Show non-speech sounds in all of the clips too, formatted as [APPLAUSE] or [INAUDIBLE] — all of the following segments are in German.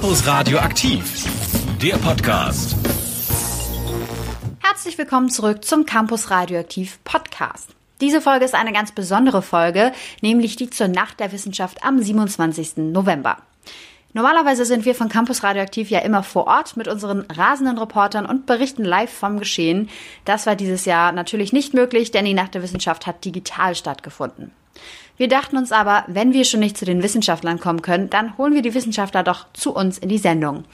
Campus Radio aktiv, der Podcast. Herzlich willkommen zurück zum Campus Radioaktiv Podcast. Diese Folge ist eine ganz besondere Folge, nämlich die zur Nacht der Wissenschaft am 27. November. Normalerweise sind wir von Campus Radioaktiv ja immer vor Ort mit unseren rasenden Reportern und berichten live vom Geschehen. Das war dieses Jahr natürlich nicht möglich, denn die Nacht der Wissenschaft hat digital stattgefunden. Wir dachten uns aber, wenn wir schon nicht zu den Wissenschaftlern kommen können, dann holen wir die Wissenschaftler doch zu uns in die Sendung.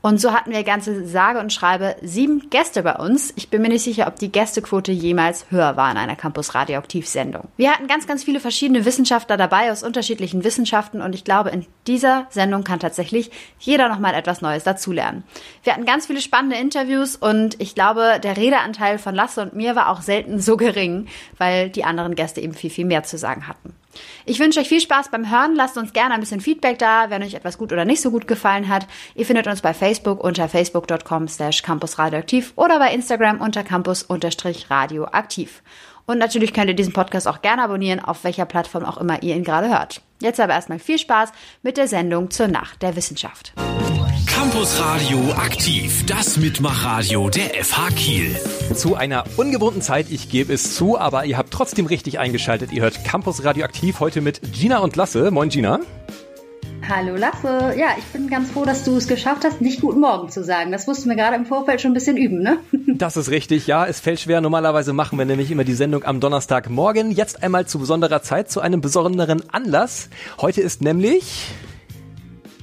Und so hatten wir ganze sage und schreibe sieben Gäste bei uns. Ich bin mir nicht sicher, ob die Gästequote jemals höher war in einer Campus Radioaktiv Sendung. Wir hatten ganz, ganz viele verschiedene Wissenschaftler dabei aus unterschiedlichen Wissenschaften und ich glaube, in dieser Sendung kann tatsächlich jeder nochmal etwas Neues dazulernen. Wir hatten ganz viele spannende Interviews und ich glaube, der Redeanteil von Lasse und mir war auch selten so gering, weil die anderen Gäste eben viel, viel mehr zu sagen hatten. Ich wünsche euch viel Spaß beim Hören. Lasst uns gerne ein bisschen Feedback da, wenn euch etwas gut oder nicht so gut gefallen hat. Ihr findet uns bei Facebook unter facebook.com slash campusradioaktiv oder bei Instagram unter campus-radioaktiv. Und natürlich könnt ihr diesen Podcast auch gerne abonnieren, auf welcher Plattform auch immer ihr ihn gerade hört. Jetzt aber erstmal viel Spaß mit der Sendung zur Nacht der Wissenschaft. Campus Radio aktiv, das Mitmachradio der FH Kiel. Zu einer ungewohnten Zeit, ich gebe es zu, aber ihr habt trotzdem richtig eingeschaltet. Ihr hört Campus Radio aktiv heute mit Gina und Lasse. Moin Gina. Hallo Lasse. Ja, ich bin ganz froh, dass du es geschafft hast, nicht Guten Morgen zu sagen. Das mussten wir gerade im Vorfeld schon ein bisschen üben, ne? [LAUGHS] Das ist richtig, ja. Es fällt schwer. Normalerweise machen wir nämlich immer die Sendung am Donnerstagmorgen. Jetzt einmal zu besonderer Zeit, zu einem besonderen Anlass. Heute ist nämlich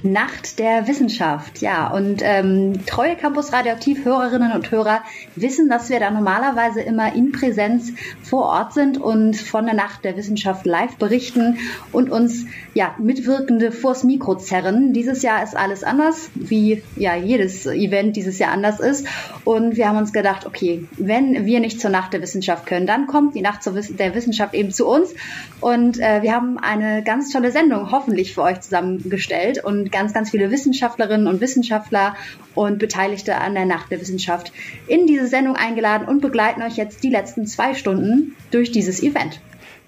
Nacht der Wissenschaft, ja. Und ähm, treue Campus Radioaktiv Hörerinnen und Hörer wissen, dass wir da normalerweise immer in Präsenz vor Ort sind und von der Nacht der Wissenschaft live berichten und uns ja Mitwirkende vors Mikro zerren. Dieses Jahr ist alles anders, wie ja jedes Event dieses Jahr anders ist. Und wir haben uns gedacht, okay, wenn wir nicht zur Nacht der Wissenschaft können, dann kommt die Nacht der Wissenschaft eben zu uns. Und äh, wir haben eine ganz tolle Sendung hoffentlich für euch zusammengestellt und ganz, ganz viele Wissenschaftlerinnen und Wissenschaftler und Beteiligte an der Nacht der Wissenschaft in diese Sendung eingeladen und begleiten euch jetzt die letzten zwei Stunden durch dieses Event.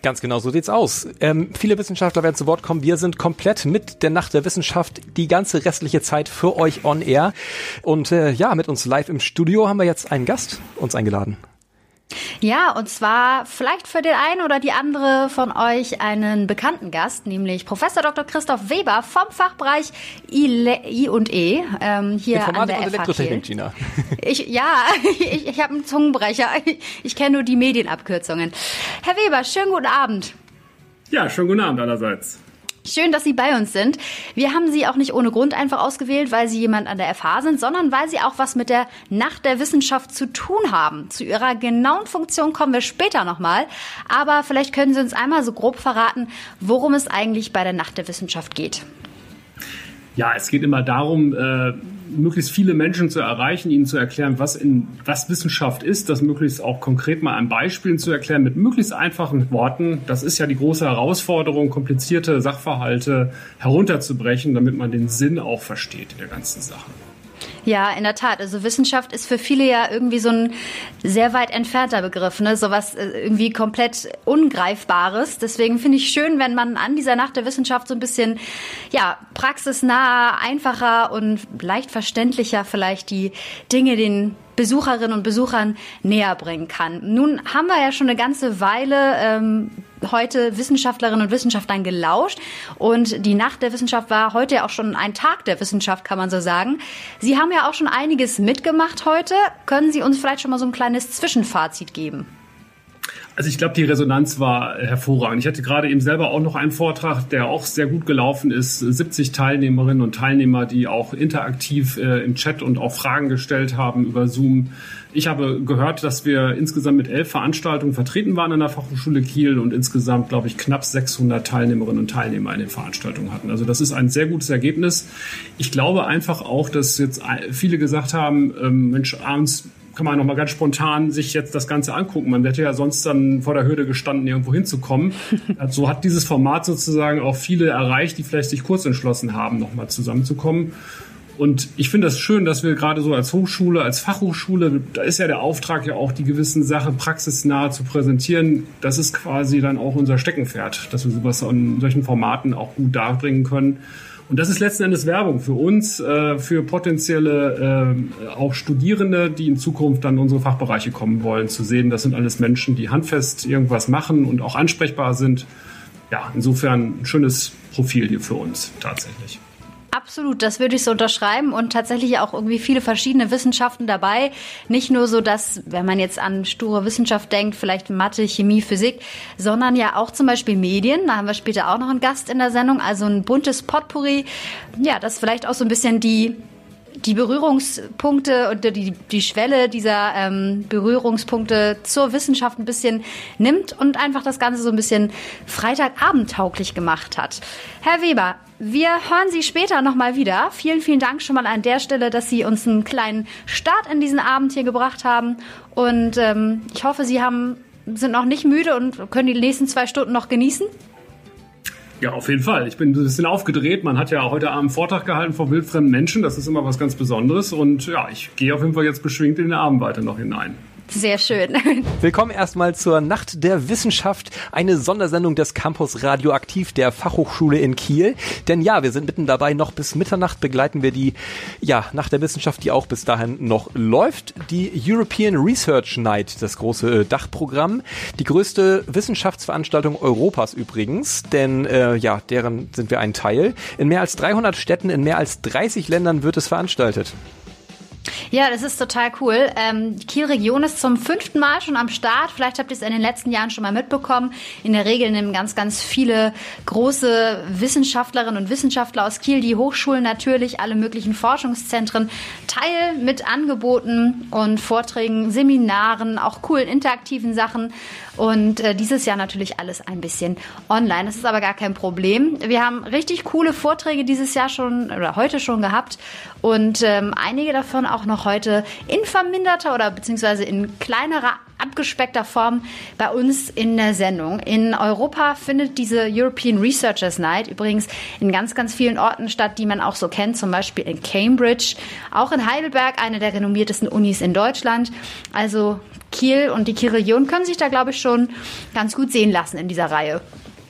Ganz genau so sieht's aus. Ähm, viele Wissenschaftler werden zu Wort kommen. Wir sind komplett mit der Nacht der Wissenschaft die ganze restliche Zeit für euch on air. Und äh, ja, mit uns live im Studio haben wir jetzt einen Gast uns eingeladen. Ja, und zwar vielleicht für den einen oder die andere von euch einen bekannten Gast, nämlich Professor Dr. Christoph Weber vom Fachbereich I, I und E ähm, hier Informatik an der und Elektrotechnik, Gina. Ich, ja, [LAUGHS] ich, ich habe einen Zungenbrecher. Ich, ich kenne nur die Medienabkürzungen. Herr Weber, schönen guten Abend. Ja, schönen guten Abend allerseits. Schön, dass Sie bei uns sind. Wir haben Sie auch nicht ohne Grund einfach ausgewählt, weil Sie jemand an der FH sind, sondern weil Sie auch was mit der Nacht der Wissenschaft zu tun haben. Zu Ihrer genauen Funktion kommen wir später nochmal. Aber vielleicht können Sie uns einmal so grob verraten, worum es eigentlich bei der Nacht der Wissenschaft geht. Ja, es geht immer darum, äh, möglichst viele Menschen zu erreichen, ihnen zu erklären, was, in, was Wissenschaft ist, das möglichst auch konkret mal an Beispielen zu erklären, mit möglichst einfachen Worten. Das ist ja die große Herausforderung, komplizierte Sachverhalte herunterzubrechen, damit man den Sinn auch versteht der ganzen Sache. Ja, in der Tat. Also Wissenschaft ist für viele ja irgendwie so ein sehr weit entfernter Begriff, ne? So was äh, irgendwie komplett Ungreifbares. Deswegen finde ich schön, wenn man an dieser Nacht der Wissenschaft so ein bisschen, ja, praxisnah, einfacher und leicht verständlicher vielleicht die Dinge den Besucherinnen und Besuchern näher bringen kann. Nun haben wir ja schon eine ganze Weile ähm, heute Wissenschaftlerinnen und Wissenschaftlern gelauscht und die Nacht der Wissenschaft war heute ja auch schon ein Tag der Wissenschaft, kann man so sagen. Sie haben ja auch schon einiges mitgemacht heute. Können Sie uns vielleicht schon mal so ein kleines Zwischenfazit geben? Also ich glaube, die Resonanz war hervorragend. Ich hatte gerade eben selber auch noch einen Vortrag, der auch sehr gut gelaufen ist. 70 Teilnehmerinnen und Teilnehmer, die auch interaktiv äh, im Chat und auch Fragen gestellt haben über Zoom. Ich habe gehört, dass wir insgesamt mit elf Veranstaltungen vertreten waren an der Fachhochschule Kiel und insgesamt, glaube ich, knapp 600 Teilnehmerinnen und Teilnehmer in den Veranstaltungen hatten. Also das ist ein sehr gutes Ergebnis. Ich glaube einfach auch, dass jetzt viele gesagt haben, ähm, Mensch, abends kann man nochmal ganz spontan sich jetzt das Ganze angucken. Man hätte ja sonst dann vor der Hürde gestanden, irgendwo hinzukommen. [LAUGHS] so hat dieses Format sozusagen auch viele erreicht, die vielleicht sich kurz entschlossen haben, nochmal zusammenzukommen. Und ich finde das schön, dass wir gerade so als Hochschule, als Fachhochschule, da ist ja der Auftrag ja auch, die gewissen Sachen praxisnah zu präsentieren. Das ist quasi dann auch unser Steckenpferd, dass wir sowas in solchen Formaten auch gut darbringen können. Und das ist letzten Endes Werbung für uns, äh, für potenzielle äh, auch Studierende, die in Zukunft dann in unsere Fachbereiche kommen wollen, zu sehen, das sind alles Menschen, die handfest irgendwas machen und auch ansprechbar sind. Ja, insofern ein schönes Profil hier für uns tatsächlich. Absolut, das würde ich so unterschreiben und tatsächlich auch irgendwie viele verschiedene Wissenschaften dabei. Nicht nur so, dass, wenn man jetzt an sture Wissenschaft denkt, vielleicht Mathe, Chemie, Physik, sondern ja auch zum Beispiel Medien. Da haben wir später auch noch einen Gast in der Sendung, also ein buntes Potpourri. Ja, das vielleicht auch so ein bisschen die die Berührungspunkte und die, die Schwelle dieser ähm, Berührungspunkte zur Wissenschaft ein bisschen nimmt und einfach das Ganze so ein bisschen Freitagabendtauglich gemacht hat. Herr Weber, wir hören Sie später nochmal wieder. Vielen, vielen Dank schon mal an der Stelle, dass Sie uns einen kleinen Start in diesen Abend hier gebracht haben. Und ähm, ich hoffe, Sie haben, sind noch nicht müde und können die nächsten zwei Stunden noch genießen. Ja, auf jeden Fall. Ich bin ein bisschen aufgedreht. Man hat ja heute Abend einen Vortrag gehalten vor wildfremden Menschen. Das ist immer was ganz Besonderes. Und ja, ich gehe auf jeden Fall jetzt beschwingt in den Abend weiter noch hinein. Sehr schön. [LAUGHS] Willkommen erstmal zur Nacht der Wissenschaft, eine Sondersendung des Campus Radioaktiv der Fachhochschule in Kiel. Denn ja, wir sind mitten dabei, noch bis Mitternacht begleiten wir die ja, Nacht der Wissenschaft, die auch bis dahin noch läuft. Die European Research Night, das große äh, Dachprogramm, die größte Wissenschaftsveranstaltung Europas übrigens, denn äh, ja, deren sind wir ein Teil. In mehr als 300 Städten, in mehr als 30 Ländern wird es veranstaltet. Ja, das ist total cool. Ähm, Kiel-Region ist zum fünften Mal schon am Start. Vielleicht habt ihr es in den letzten Jahren schon mal mitbekommen. In der Regel nehmen ganz, ganz viele große Wissenschaftlerinnen und Wissenschaftler aus Kiel, die Hochschulen natürlich, alle möglichen Forschungszentren teil mit Angeboten und Vorträgen, Seminaren, auch coolen interaktiven Sachen. Und äh, dieses Jahr natürlich alles ein bisschen online. Das ist aber gar kein Problem. Wir haben richtig coole Vorträge dieses Jahr schon oder heute schon gehabt und ähm, einige davon auch noch heute in verminderter oder beziehungsweise in kleinerer abgespeckter Form bei uns in der Sendung. In Europa findet diese European Researchers Night übrigens in ganz, ganz vielen Orten statt, die man auch so kennt, zum Beispiel in Cambridge, auch in Heidelberg, eine der renommiertesten Unis in Deutschland. Also Kiel und die Kielregion können sich da, glaube ich, schon ganz gut sehen lassen in dieser Reihe.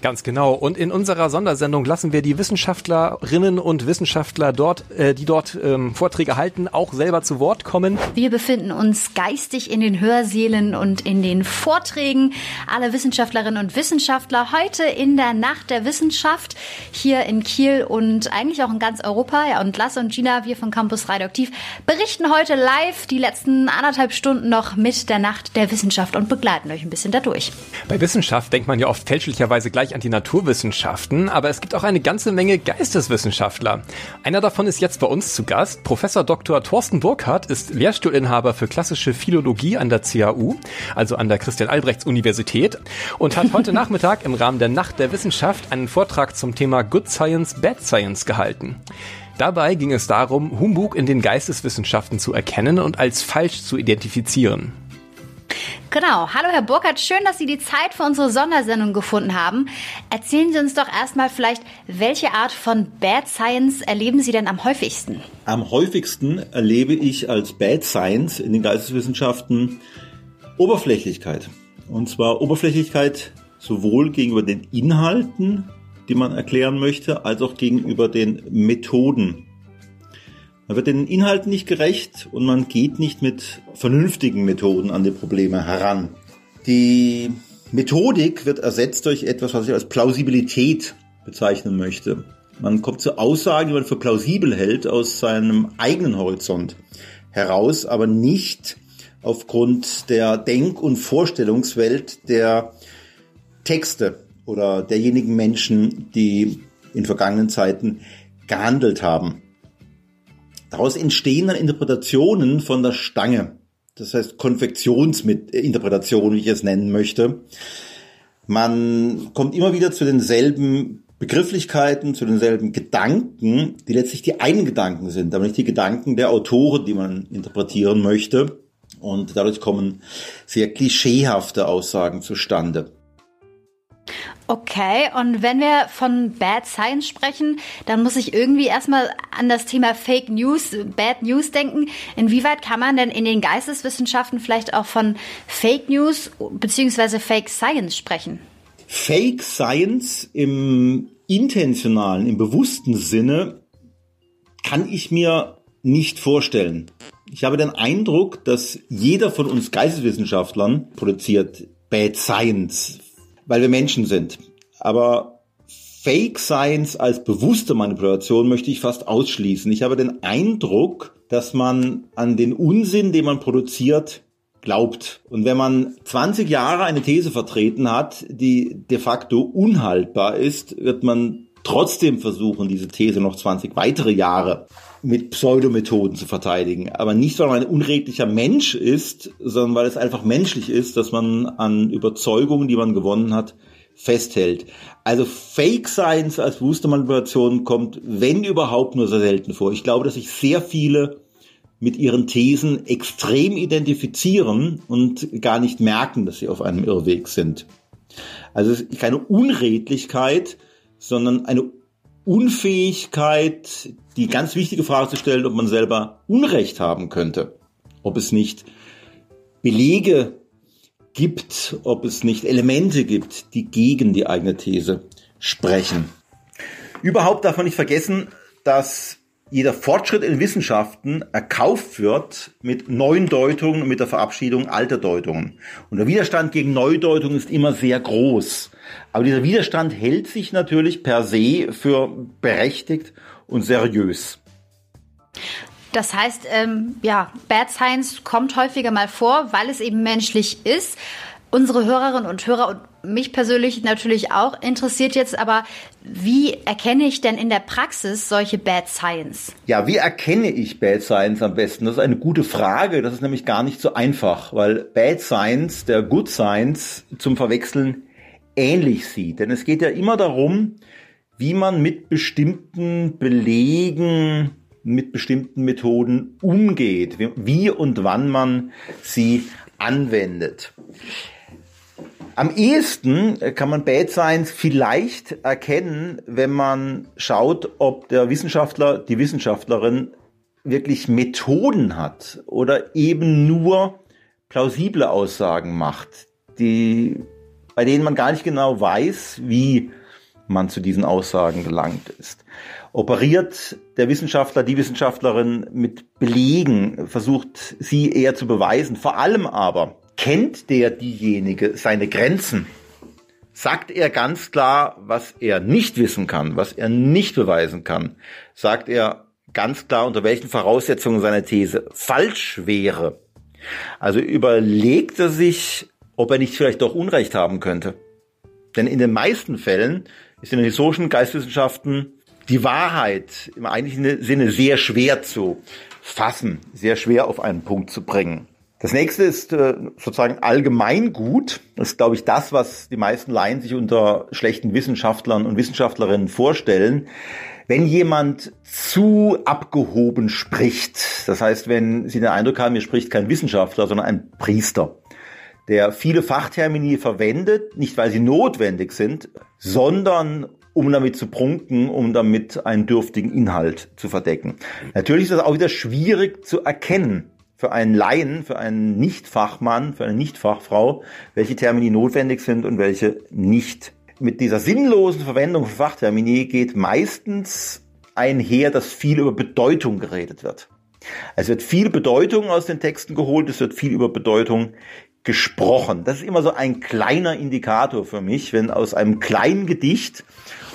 Ganz genau. Und in unserer Sondersendung lassen wir die Wissenschaftlerinnen und Wissenschaftler dort, äh, die dort ähm, Vorträge halten, auch selber zu Wort kommen. Wir befinden uns geistig in den Hörsälen und in den Vorträgen. Alle Wissenschaftlerinnen und Wissenschaftler heute in der Nacht der Wissenschaft hier in Kiel und eigentlich auch in ganz Europa. Ja, und Lasse und Gina, wir von Campus Radioaktiv, berichten heute live die letzten anderthalb Stunden noch mit der Nacht der Wissenschaft und begleiten euch ein bisschen dadurch. Bei Wissenschaft denkt man ja oft fälschlicherweise gleich an die Naturwissenschaften, aber es gibt auch eine ganze Menge Geisteswissenschaftler. Einer davon ist jetzt bei uns zu Gast. Professor Dr. Thorsten Burkhardt ist Lehrstuhlinhaber für klassische Philologie an der CAU, also an der Christian-Albrechts-Universität, und hat heute [LAUGHS] Nachmittag im Rahmen der Nacht der Wissenschaft einen Vortrag zum Thema Good Science, Bad Science gehalten. Dabei ging es darum, Humbug in den Geisteswissenschaften zu erkennen und als falsch zu identifizieren. Genau. Hallo, Herr Burkhardt. Schön, dass Sie die Zeit für unsere Sondersendung gefunden haben. Erzählen Sie uns doch erstmal vielleicht, welche Art von Bad Science erleben Sie denn am häufigsten? Am häufigsten erlebe ich als Bad Science in den Geisteswissenschaften Oberflächlichkeit. Und zwar Oberflächlichkeit sowohl gegenüber den Inhalten, die man erklären möchte, als auch gegenüber den Methoden, man wird den Inhalten nicht gerecht und man geht nicht mit vernünftigen Methoden an die Probleme heran. Die Methodik wird ersetzt durch etwas, was ich als Plausibilität bezeichnen möchte. Man kommt zu Aussagen, die man für plausibel hält, aus seinem eigenen Horizont heraus, aber nicht aufgrund der Denk- und Vorstellungswelt der Texte oder derjenigen Menschen, die in vergangenen Zeiten gehandelt haben. Daraus entstehen dann Interpretationen von der Stange. Das heißt Konfektionsinterpretationen, wie ich es nennen möchte. Man kommt immer wieder zu denselben Begrifflichkeiten, zu denselben Gedanken, die letztlich die einen Gedanken sind, aber nicht die Gedanken der Autoren, die man interpretieren möchte. Und dadurch kommen sehr klischeehafte Aussagen zustande. Okay, und wenn wir von Bad Science sprechen, dann muss ich irgendwie erstmal an das Thema Fake News, Bad News denken. Inwieweit kann man denn in den Geisteswissenschaften vielleicht auch von Fake News bzw. Fake Science sprechen? Fake Science im intentionalen, im bewussten Sinne kann ich mir nicht vorstellen. Ich habe den Eindruck, dass jeder von uns Geisteswissenschaftlern produziert Bad Science, weil wir Menschen sind. Aber Fake Science als bewusste Manipulation möchte ich fast ausschließen. Ich habe den Eindruck, dass man an den Unsinn, den man produziert, glaubt. Und wenn man 20 Jahre eine These vertreten hat, die de facto unhaltbar ist, wird man trotzdem versuchen, diese These noch 20 weitere Jahre mit Pseudomethoden zu verteidigen. Aber nicht, weil man ein unredlicher Mensch ist, sondern weil es einfach menschlich ist, dass man an Überzeugungen, die man gewonnen hat, festhält. Also Fake Science als bewusste Manipulation kommt, wenn überhaupt, nur sehr selten vor. Ich glaube, dass sich sehr viele mit ihren Thesen extrem identifizieren und gar nicht merken, dass sie auf einem Irrweg sind. Also es ist keine Unredlichkeit, sondern eine Unfähigkeit, die ganz wichtige Frage zu stellen, ob man selber Unrecht haben könnte. Ob es nicht Belege gibt, ob es nicht Elemente gibt, die gegen die eigene These sprechen. Überhaupt darf man nicht vergessen, dass jeder Fortschritt in Wissenschaften erkauft wird mit neuen Deutungen und mit der Verabschiedung alter Deutungen. Und der Widerstand gegen Neudeutungen ist immer sehr groß. Aber dieser Widerstand hält sich natürlich per se für berechtigt und seriös. Das heißt, ähm, ja, Bad Science kommt häufiger mal vor, weil es eben menschlich ist. Unsere Hörerinnen und Hörer und mich persönlich natürlich auch interessiert jetzt aber, wie erkenne ich denn in der Praxis solche Bad Science? Ja, wie erkenne ich Bad Science am besten? Das ist eine gute Frage. Das ist nämlich gar nicht so einfach, weil Bad Science, der Good Science zum Verwechseln ähnlich sieht. Denn es geht ja immer darum, wie man mit bestimmten Belegen mit bestimmten Methoden umgeht, wie und wann man sie anwendet. Am ehesten kann man Bad Science vielleicht erkennen, wenn man schaut, ob der Wissenschaftler, die Wissenschaftlerin wirklich Methoden hat oder eben nur plausible Aussagen macht, die, bei denen man gar nicht genau weiß, wie man zu diesen Aussagen gelangt ist operiert der Wissenschaftler, die Wissenschaftlerin mit Belegen, versucht sie eher zu beweisen. Vor allem aber kennt der diejenige seine Grenzen. Sagt er ganz klar, was er nicht wissen kann, was er nicht beweisen kann. Sagt er ganz klar, unter welchen Voraussetzungen seine These falsch wäre. Also überlegt er sich, ob er nicht vielleicht doch Unrecht haben könnte. Denn in den meisten Fällen ist in den historischen Geistwissenschaften die Wahrheit im eigentlichen Sinne sehr schwer zu fassen, sehr schwer auf einen Punkt zu bringen. Das nächste ist äh, sozusagen Allgemeingut. Das ist, glaube ich, das, was die meisten Laien sich unter schlechten Wissenschaftlern und Wissenschaftlerinnen vorstellen. Wenn jemand zu abgehoben spricht, das heißt, wenn Sie den Eindruck haben, hier spricht kein Wissenschaftler, sondern ein Priester, der viele Fachtermini verwendet, nicht weil sie notwendig sind, sondern um damit zu prunken, um damit einen dürftigen Inhalt zu verdecken. Natürlich ist das auch wieder schwierig zu erkennen für einen Laien, für einen Nichtfachmann, für eine Nichtfachfrau, welche Termini notwendig sind und welche nicht. Mit dieser sinnlosen Verwendung von Fachtermini geht meistens einher, dass viel über Bedeutung geredet wird. Es wird viel Bedeutung aus den Texten geholt, es wird viel über Bedeutung gesprochen. Das ist immer so ein kleiner Indikator für mich, wenn aus einem kleinen Gedicht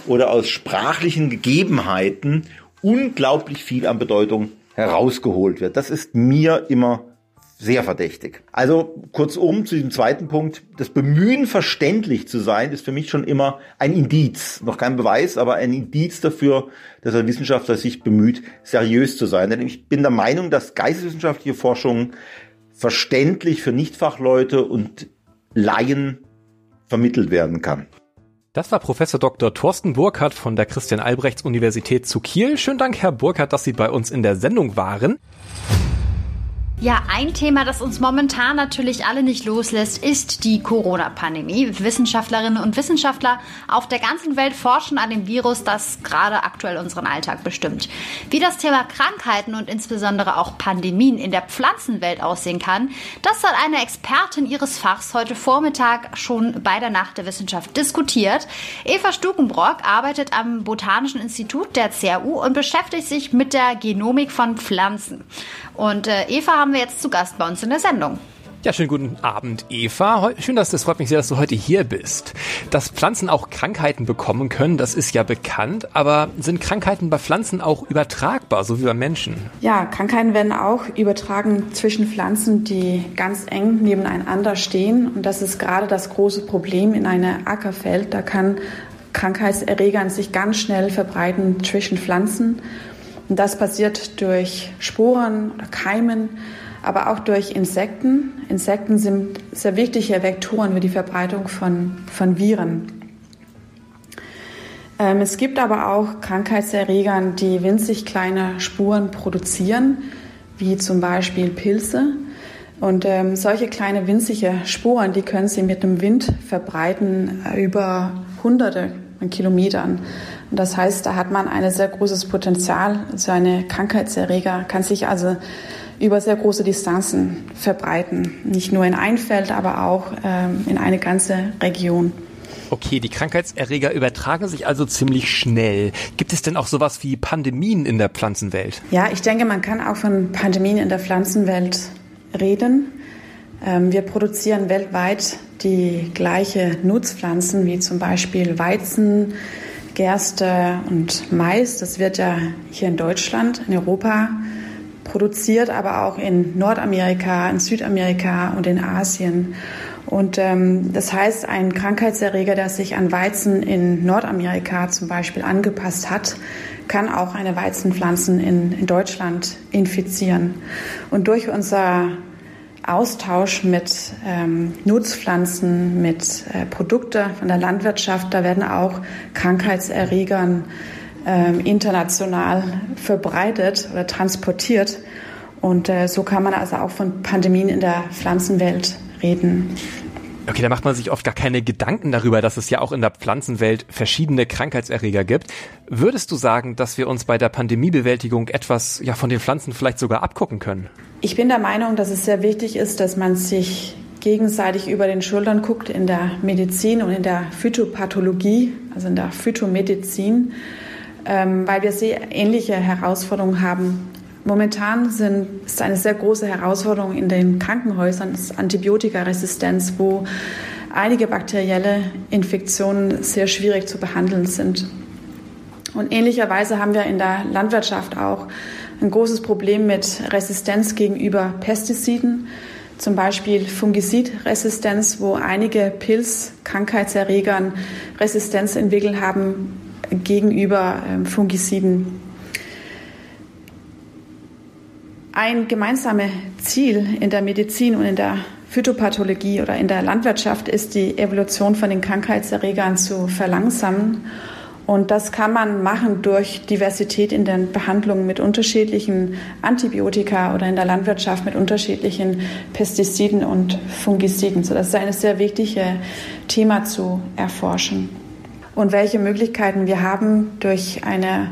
oder aus sprachlichen Gegebenheiten unglaublich viel an Bedeutung herausgeholt wird. Das ist mir immer sehr verdächtig. Also kurzum zu diesem zweiten Punkt, das Bemühen verständlich zu sein, ist für mich schon immer ein Indiz, noch kein Beweis, aber ein Indiz dafür, dass ein Wissenschaftler sich bemüht, seriös zu sein. Denn ich bin der Meinung, dass geisteswissenschaftliche Forschung verständlich für Nichtfachleute und Laien vermittelt werden kann. Das war Professor Dr. Thorsten Burkhardt von der Christian Albrechts Universität zu Kiel. Schönen Dank, Herr Burkhardt, dass Sie bei uns in der Sendung waren. Ja, ein Thema, das uns momentan natürlich alle nicht loslässt, ist die Corona-Pandemie. Wissenschaftlerinnen und Wissenschaftler auf der ganzen Welt forschen an dem Virus, das gerade aktuell unseren Alltag bestimmt. Wie das Thema Krankheiten und insbesondere auch Pandemien in der Pflanzenwelt aussehen kann, das hat eine Expertin ihres Fachs heute Vormittag schon bei der Nacht der Wissenschaft diskutiert. Eva Stukenbrock arbeitet am Botanischen Institut der CRU und beschäftigt sich mit der Genomik von Pflanzen. Und äh, Eva haben wir jetzt zu Gast bei uns in der Sendung. Ja, schönen guten Abend, Eva. Schön, dass das freut mich sehr, dass du heute hier bist. Dass Pflanzen auch Krankheiten bekommen können, das ist ja bekannt. Aber sind Krankheiten bei Pflanzen auch übertragbar, so wie bei Menschen? Ja, Krankheiten werden auch übertragen zwischen Pflanzen, die ganz eng nebeneinander stehen. Und das ist gerade das große Problem in einem Ackerfeld. Da kann Krankheitserreger sich ganz schnell verbreiten zwischen Pflanzen. Und das passiert durch Sporen oder Keimen, aber auch durch Insekten. Insekten sind sehr wichtige Vektoren für die Verbreitung von, von Viren. Ähm, es gibt aber auch Krankheitserreger, die winzig kleine Spuren produzieren, wie zum Beispiel Pilze. Und ähm, solche kleine winzige Spuren, die können sie mit dem Wind verbreiten äh, über hunderte Kilometern. Und das heißt, da hat man ein sehr großes Potenzial. So eine Krankheitserreger kann sich also über sehr große Distanzen verbreiten. Nicht nur in ein Feld, aber auch ähm, in eine ganze Region. Okay, die Krankheitserreger übertragen sich also ziemlich schnell. Gibt es denn auch sowas wie Pandemien in der Pflanzenwelt? Ja, ich denke, man kann auch von Pandemien in der Pflanzenwelt reden. Ähm, wir produzieren weltweit die gleiche Nutzpflanzen wie zum Beispiel Weizen, Gerste und Mais. Das wird ja hier in Deutschland, in Europa produziert, aber auch in Nordamerika, in Südamerika und in Asien. Und ähm, das heißt, ein Krankheitserreger, der sich an Weizen in Nordamerika zum Beispiel angepasst hat, kann auch eine Weizenpflanzen in, in Deutschland infizieren. Und durch unser Austausch mit ähm, Nutzpflanzen, mit äh, Produkten von der Landwirtschaft. Da werden auch Krankheitserregern ähm, international verbreitet oder transportiert. Und äh, so kann man also auch von Pandemien in der Pflanzenwelt reden. Okay, da macht man sich oft gar keine Gedanken darüber, dass es ja auch in der Pflanzenwelt verschiedene Krankheitserreger gibt. Würdest du sagen, dass wir uns bei der Pandemiebewältigung etwas ja von den Pflanzen vielleicht sogar abgucken können? Ich bin der Meinung, dass es sehr wichtig ist, dass man sich gegenseitig über den Schultern guckt in der Medizin und in der Phytopathologie, also in der Phytomedizin, ähm, weil wir sehr ähnliche Herausforderungen haben Momentan sind, ist eine sehr große Herausforderung in den Krankenhäusern ist Antibiotikaresistenz, wo einige bakterielle Infektionen sehr schwierig zu behandeln sind. Und ähnlicherweise haben wir in der Landwirtschaft auch ein großes Problem mit Resistenz gegenüber Pestiziden, zum Beispiel Fungicidresistenz, wo einige Pilzkrankheitserregern Resistenz entwickelt haben gegenüber ähm, Fungiziden. Ein gemeinsames Ziel in der Medizin und in der Phytopathologie oder in der Landwirtschaft ist, die Evolution von den Krankheitserregern zu verlangsamen. Und das kann man machen durch Diversität in den Behandlungen mit unterschiedlichen Antibiotika oder in der Landwirtschaft mit unterschiedlichen Pestiziden und Fungiziden. So, das ist ein sehr wichtiges Thema zu erforschen. Und welche Möglichkeiten wir haben durch eine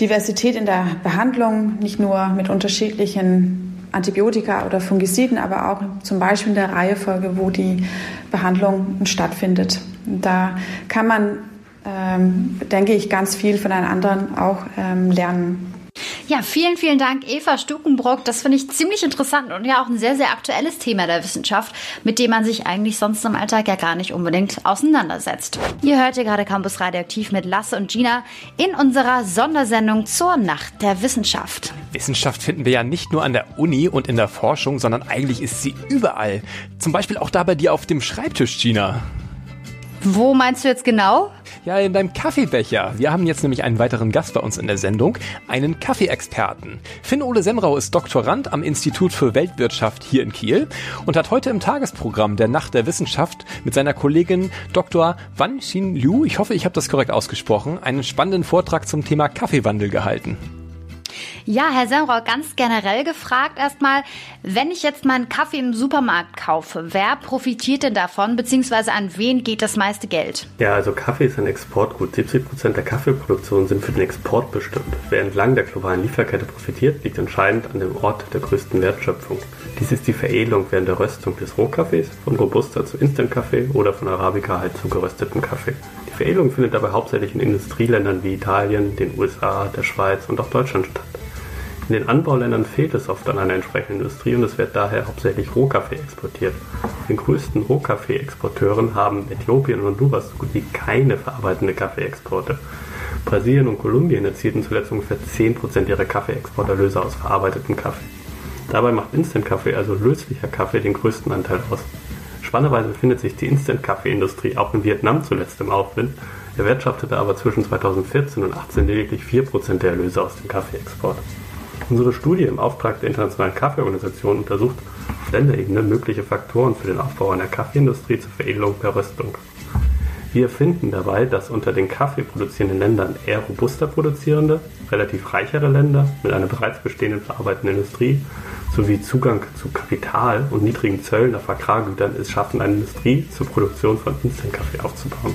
Diversität in der Behandlung, nicht nur mit unterschiedlichen Antibiotika oder Fungiziden, aber auch zum Beispiel in der Reihefolge, wo die Behandlung stattfindet. Da kann man, ähm, denke ich, ganz viel von einem anderen auch ähm, lernen. Ja, vielen, vielen Dank, Eva Stukenbrock. Das finde ich ziemlich interessant und ja auch ein sehr, sehr aktuelles Thema der Wissenschaft, mit dem man sich eigentlich sonst im Alltag ja gar nicht unbedingt auseinandersetzt. Ihr hört hier gerade Campus Radioaktiv mit Lasse und Gina in unserer Sondersendung zur Nacht der Wissenschaft. Wissenschaft finden wir ja nicht nur an der Uni und in der Forschung, sondern eigentlich ist sie überall. Zum Beispiel auch da bei dir auf dem Schreibtisch, Gina. Wo meinst du jetzt genau? Ja, in deinem Kaffeebecher. Wir haben jetzt nämlich einen weiteren Gast bei uns in der Sendung, einen Kaffeeexperten. Finn-Ole Semrau ist Doktorand am Institut für Weltwirtschaft hier in Kiel und hat heute im Tagesprogramm der Nacht der Wissenschaft mit seiner Kollegin Dr. Wan Xin Liu, ich hoffe, ich habe das korrekt ausgesprochen, einen spannenden Vortrag zum Thema Kaffeewandel gehalten. Ja, Herr Semrau, ganz generell gefragt erstmal, wenn ich jetzt meinen Kaffee im Supermarkt kaufe, wer profitiert denn davon, beziehungsweise an wen geht das meiste Geld? Ja, also Kaffee ist ein Exportgut. 70 Prozent der Kaffeeproduktion sind für den Export bestimmt. Wer entlang der globalen Lieferkette profitiert, liegt entscheidend an dem Ort der größten Wertschöpfung. Dies ist die Veredelung während der Röstung des Rohkaffees, von Robusta zu Instant-Kaffee oder von Arabica halt zu geröstetem Kaffee. Die Veredelung findet dabei hauptsächlich in Industrieländern wie Italien, den USA, der Schweiz und auch Deutschland statt. In den Anbauländern fehlt es oft an einer entsprechenden Industrie und es wird daher hauptsächlich Rohkaffee exportiert. Den größten Rohkaffee-Exporteuren haben Äthiopien und Honduras so gut wie keine verarbeitende Kaffeeexporte. Brasilien und Kolumbien erzielten zuletzt ungefähr 10% ihrer Kaffeeexporterlöse aus verarbeitetem Kaffee. Dabei macht Instant-Kaffee, also löslicher Kaffee, den größten Anteil aus. Spannenderweise befindet sich die Instant-Kaffee-Industrie auch in Vietnam zuletzt im Aufwind, erwirtschaftete aber zwischen 2014 und 2018 lediglich 4% der Erlöse aus dem Kaffeeexport. Unsere Studie im Auftrag der Internationalen Kaffeeorganisation untersucht auf Länderebene mögliche Faktoren für den Aufbau einer Kaffeeindustrie zur Veredelung der Röstung. Wir finden dabei, dass unter den Kaffee produzierenden Ländern eher robuster produzierende, relativ reichere Länder mit einer bereits bestehenden verarbeitenden Industrie sowie Zugang zu Kapital und niedrigen Zöllen auf Agrargütern es schaffen, eine Industrie zur Produktion von Instant-Kaffee aufzubauen.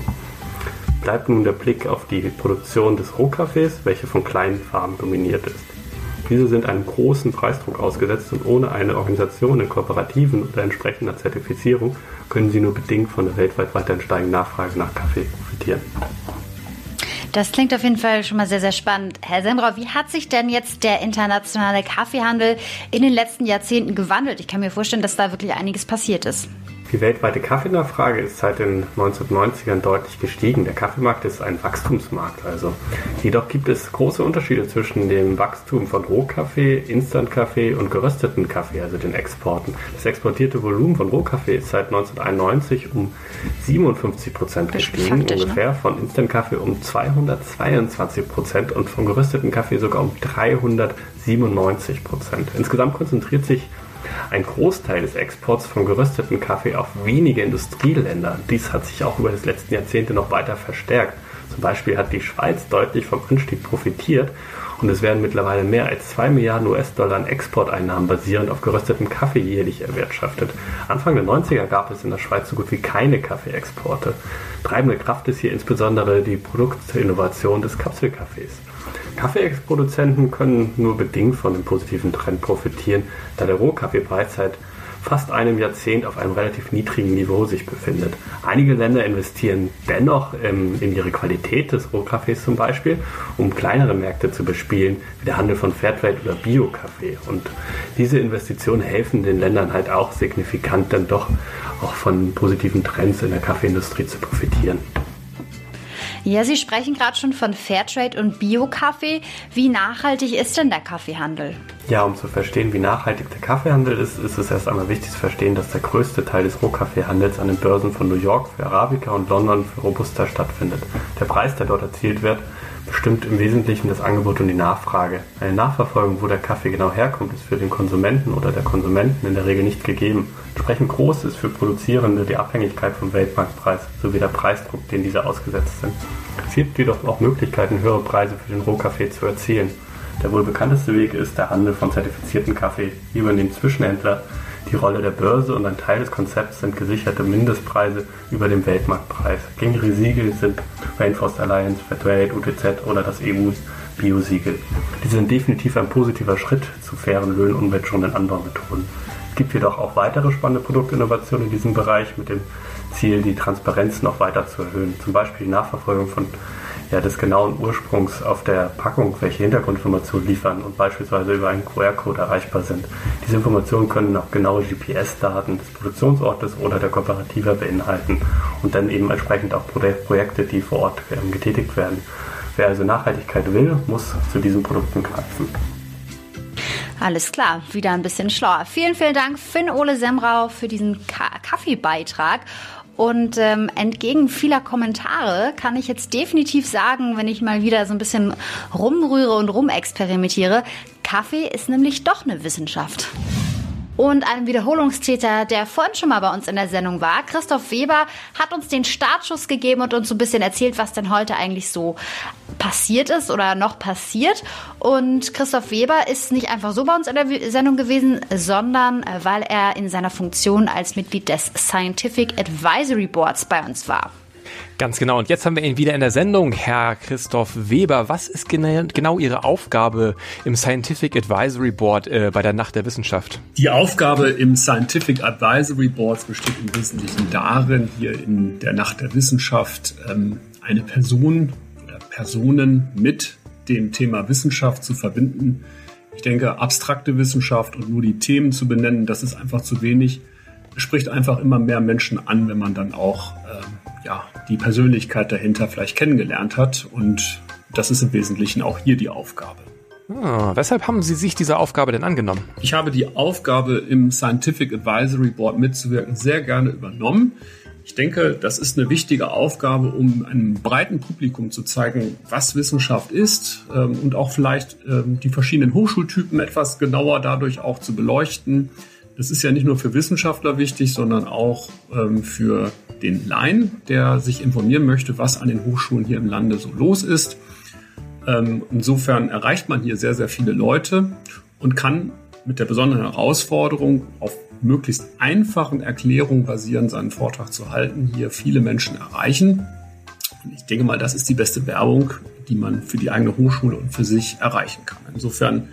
Bleibt nun der Blick auf die Produktion des Rohkaffees, welche von kleinen Farmen dominiert ist. Diese sind einem großen Preisdruck ausgesetzt und ohne eine Organisation in Kooperativen oder entsprechender Zertifizierung können sie nur bedingt von der weltweit weiterhin steigenden Nachfrage nach Kaffee profitieren. Das klingt auf jeden Fall schon mal sehr, sehr spannend. Herr Sembrau, wie hat sich denn jetzt der internationale Kaffeehandel in den letzten Jahrzehnten gewandelt? Ich kann mir vorstellen, dass da wirklich einiges passiert ist. Die weltweite Kaffeenachfrage ist seit den 1990ern deutlich gestiegen. Der Kaffeemarkt ist ein Wachstumsmarkt. Also. Jedoch gibt es große Unterschiede zwischen dem Wachstum von Rohkaffee, Instant-Kaffee und gerösteten Kaffee, also den Exporten. Das exportierte Volumen von Rohkaffee ist seit 1991 um 57 Prozent gestiegen, ne? ungefähr ne? von Instant-Kaffee um 222 Prozent und von gerösteten Kaffee sogar um 397 Prozent. Insgesamt konzentriert sich ein Großteil des Exports von gerösteten Kaffee auf wenige Industrieländer. Dies hat sich auch über das letzten Jahrzehnte noch weiter verstärkt. Zum Beispiel hat die Schweiz deutlich vom Anstieg profitiert und es werden mittlerweile mehr als 2 Milliarden US-Dollar an Exporteinnahmen basierend auf geröstetem Kaffee jährlich erwirtschaftet. Anfang der 90er gab es in der Schweiz so gut wie keine Kaffeeexporte. Treibende Kraft ist hier insbesondere die Produktinnovation des Kapselkaffees. Kaffeeproduzenten können nur bedingt von dem positiven Trend profitieren, da der Rohkaffeepreis seit fast einem Jahrzehnt auf einem relativ niedrigen Niveau sich befindet. Einige Länder investieren dennoch ähm, in ihre Qualität des Rohkaffees zum Beispiel, um kleinere Märkte zu bespielen, wie der Handel von Fairtrade oder Bio-Kaffee. Und diese Investitionen helfen den Ländern halt auch signifikant dann doch auch von positiven Trends in der Kaffeeindustrie zu profitieren. Ja, Sie sprechen gerade schon von Fairtrade und Bio-Kaffee. Wie nachhaltig ist denn der Kaffeehandel? Ja, um zu verstehen, wie nachhaltig der Kaffeehandel ist, ist es erst einmal wichtig zu verstehen, dass der größte Teil des Rohkaffeehandels an den Börsen von New York für Arabica und London für Robusta stattfindet. Der Preis, der dort erzielt wird, bestimmt im Wesentlichen das Angebot und die Nachfrage. Eine Nachverfolgung, wo der Kaffee genau herkommt, ist für den Konsumenten oder der Konsumenten in der Regel nicht gegeben. Entsprechend groß ist für Produzierende die Abhängigkeit vom Weltmarktpreis sowie der Preisdruck, den diese ausgesetzt sind. Es gibt jedoch auch Möglichkeiten, höhere Preise für den Rohkaffee zu erzielen. Der wohl bekannteste Weg ist der Handel von zertifizierten Kaffee. Hier übernehmen Zwischenhändler die Rolle der Börse und ein Teil des Konzepts sind gesicherte Mindestpreise über dem Weltmarktpreis. Gängige Siegel sind Rainforest Alliance, Fairtrade, UTZ oder das EU-Bio-Siegel. Diese sind definitiv ein positiver Schritt zu fairen Löhnen und umweltschonenden Anbaumethoden. Es gibt jedoch auch weitere spannende Produktinnovationen in diesem Bereich mit dem Ziel, die Transparenz noch weiter zu erhöhen. Zum Beispiel die Nachverfolgung von ja, des genauen Ursprungs auf der Packung, welche Hintergrundinformationen liefern und beispielsweise über einen QR-Code erreichbar sind. Diese Informationen können auch genaue GPS-Daten des Produktionsortes oder der Kooperative beinhalten und dann eben entsprechend auch Projekte, die vor Ort ähm, getätigt werden. Wer also Nachhaltigkeit will, muss zu diesen Produkten greifen. Alles klar, wieder ein bisschen schlauer. Vielen, vielen Dank, Finn Ole Semrau, für diesen Ka Kaffeebeitrag. Und ähm, entgegen vieler Kommentare kann ich jetzt definitiv sagen, wenn ich mal wieder so ein bisschen rumrühre und rumexperimentiere, Kaffee ist nämlich doch eine Wissenschaft. Und einem Wiederholungstäter, der vorhin schon mal bei uns in der Sendung war. Christoph Weber hat uns den Startschuss gegeben und uns so ein bisschen erzählt, was denn heute eigentlich so passiert ist oder noch passiert. Und Christoph Weber ist nicht einfach so bei uns in der Sendung gewesen, sondern äh, weil er in seiner Funktion als Mitglied des Scientific Advisory Boards bei uns war. Ganz genau. Und jetzt haben wir ihn wieder in der Sendung, Herr Christoph Weber. Was ist genau Ihre Aufgabe im Scientific Advisory Board äh, bei der Nacht der Wissenschaft? Die Aufgabe im Scientific Advisory Board besteht im Wesentlichen darin, hier in der Nacht der Wissenschaft ähm, eine Person oder Personen mit dem Thema Wissenschaft zu verbinden. Ich denke, abstrakte Wissenschaft und nur die Themen zu benennen, das ist einfach zu wenig. Es spricht einfach immer mehr Menschen an, wenn man dann auch ja, die Persönlichkeit dahinter vielleicht kennengelernt hat. Und das ist im Wesentlichen auch hier die Aufgabe. Ah, weshalb haben Sie sich dieser Aufgabe denn angenommen? Ich habe die Aufgabe, im Scientific Advisory Board mitzuwirken, sehr gerne übernommen. Ich denke, das ist eine wichtige Aufgabe, um einem breiten Publikum zu zeigen, was Wissenschaft ist ähm, und auch vielleicht ähm, die verschiedenen Hochschultypen etwas genauer dadurch auch zu beleuchten. Das ist ja nicht nur für Wissenschaftler wichtig, sondern auch ähm, für den Laien, der sich informieren möchte, was an den Hochschulen hier im Lande so los ist. Ähm, insofern erreicht man hier sehr, sehr viele Leute und kann mit der besonderen Herausforderung, auf möglichst einfachen Erklärungen basierend seinen Vortrag zu halten, hier viele Menschen erreichen. Und ich denke mal, das ist die beste Werbung, die man für die eigene Hochschule und für sich erreichen kann. Insofern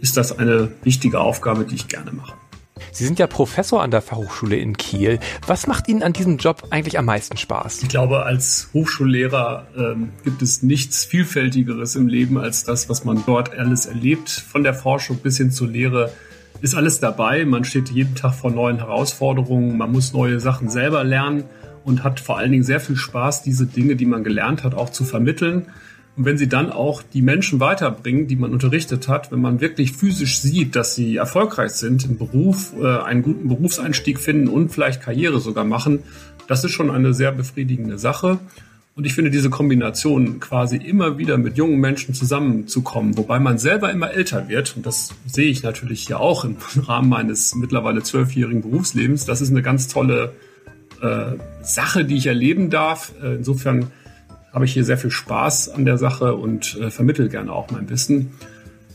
ist das eine wichtige Aufgabe, die ich gerne mache. Sie sind ja Professor an der Fachhochschule in Kiel. Was macht Ihnen an diesem Job eigentlich am meisten Spaß? Ich glaube, als Hochschullehrer ähm, gibt es nichts Vielfältigeres im Leben als das, was man dort alles erlebt. Von der Forschung bis hin zur Lehre ist alles dabei. Man steht jeden Tag vor neuen Herausforderungen. Man muss neue Sachen selber lernen und hat vor allen Dingen sehr viel Spaß, diese Dinge, die man gelernt hat, auch zu vermitteln. Und wenn sie dann auch die Menschen weiterbringen, die man unterrichtet hat, wenn man wirklich physisch sieht, dass sie erfolgreich sind im Beruf, äh, einen guten Berufseinstieg finden und vielleicht Karriere sogar machen, das ist schon eine sehr befriedigende Sache. Und ich finde diese Kombination quasi immer wieder mit jungen Menschen zusammenzukommen, wobei man selber immer älter wird, und das sehe ich natürlich hier auch im [LAUGHS] Rahmen meines mittlerweile zwölfjährigen Berufslebens, das ist eine ganz tolle äh, Sache, die ich erleben darf. Äh, insofern habe ich hier sehr viel Spaß an der Sache und äh, vermittle gerne auch mein Wissen.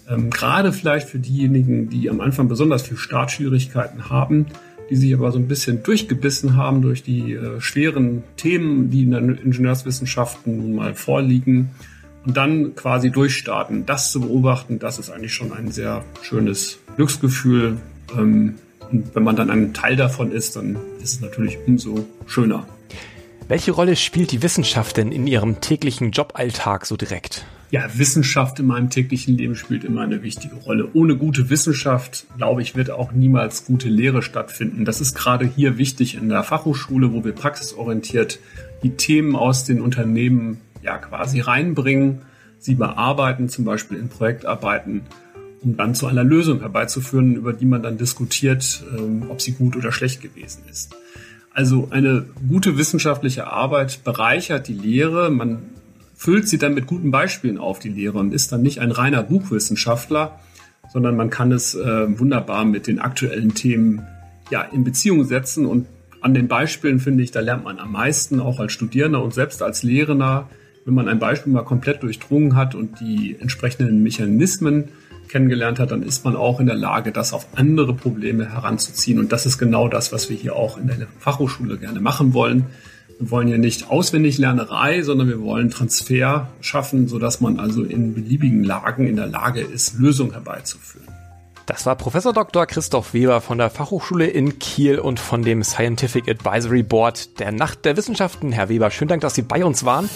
Ähm, gerade vielleicht für diejenigen, die am Anfang besonders viel Startschwierigkeiten haben, die sich aber so ein bisschen durchgebissen haben durch die äh, schweren Themen, die in den Ingenieurswissenschaften nun mal vorliegen und dann quasi durchstarten. Das zu beobachten, das ist eigentlich schon ein sehr schönes Glücksgefühl. Ähm, und wenn man dann ein Teil davon ist, dann ist es natürlich umso schöner. Welche Rolle spielt die Wissenschaft denn in Ihrem täglichen Joballtag so direkt? Ja, Wissenschaft in meinem täglichen Leben spielt immer eine wichtige Rolle. Ohne gute Wissenschaft, glaube ich, wird auch niemals gute Lehre stattfinden. Das ist gerade hier wichtig in der Fachhochschule, wo wir praxisorientiert die Themen aus den Unternehmen ja quasi reinbringen, sie bearbeiten, zum Beispiel in Projektarbeiten, um dann zu einer Lösung herbeizuführen, über die man dann diskutiert, ähm, ob sie gut oder schlecht gewesen ist. Also eine gute wissenschaftliche Arbeit bereichert die Lehre. Man füllt sie dann mit guten Beispielen auf, die Lehre, und ist dann nicht ein reiner Buchwissenschaftler, sondern man kann es äh, wunderbar mit den aktuellen Themen ja, in Beziehung setzen. Und an den Beispielen, finde ich, da lernt man am meisten, auch als Studierender und selbst als Lehrender, wenn man ein Beispiel mal komplett durchdrungen hat und die entsprechenden Mechanismen kennengelernt hat, dann ist man auch in der Lage, das auf andere Probleme heranzuziehen. Und das ist genau das, was wir hier auch in der Fachhochschule gerne machen wollen. Wir wollen ja nicht auswendig Lernerei, sondern wir wollen Transfer schaffen, sodass man also in beliebigen Lagen in der Lage ist, Lösungen herbeizuführen. Das war Professor Dr. Christoph Weber von der Fachhochschule in Kiel und von dem Scientific Advisory Board der Nacht der Wissenschaften. Herr Weber, schönen Dank, dass Sie bei uns waren.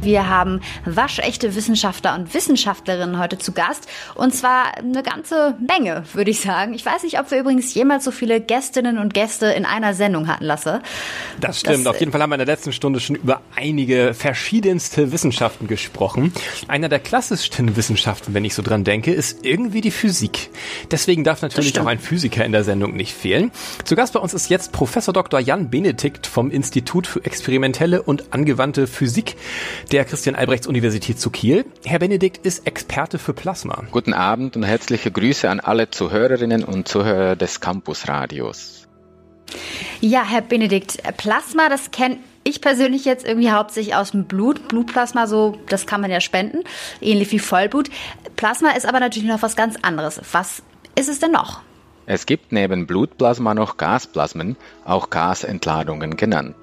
Wir haben waschechte Wissenschaftler und Wissenschaftlerinnen heute zu Gast. Und zwar eine ganze Menge, würde ich sagen. Ich weiß nicht, ob wir übrigens jemals so viele Gästinnen und Gäste in einer Sendung hatten, Lasse. Das stimmt. Das, Auf jeden Fall haben wir in der letzten Stunde schon über einige verschiedenste Wissenschaften gesprochen. Einer der klassischsten Wissenschaften, wenn ich so dran denke, ist irgendwie die Physik. Deswegen darf natürlich auch ein Physiker in der Sendung nicht fehlen. Zu Gast bei uns ist jetzt Professor Dr. Jan Benedikt vom Institut für experimentelle und angewandte Physik der Christian-Albrechts-Universität zu Kiel. Herr Benedikt ist Experte für Plasma. Guten Abend und herzliche Grüße an alle Zuhörerinnen und Zuhörer des Campus-Radios. Ja, Herr Benedikt, Plasma, das kenne ich persönlich jetzt irgendwie hauptsächlich aus dem Blut. Blutplasma, so, das kann man ja spenden, ähnlich wie Vollblut. Plasma ist aber natürlich noch was ganz anderes. Was ist es denn noch? Es gibt neben Blutplasma noch Gasplasmen, auch Gasentladungen genannt.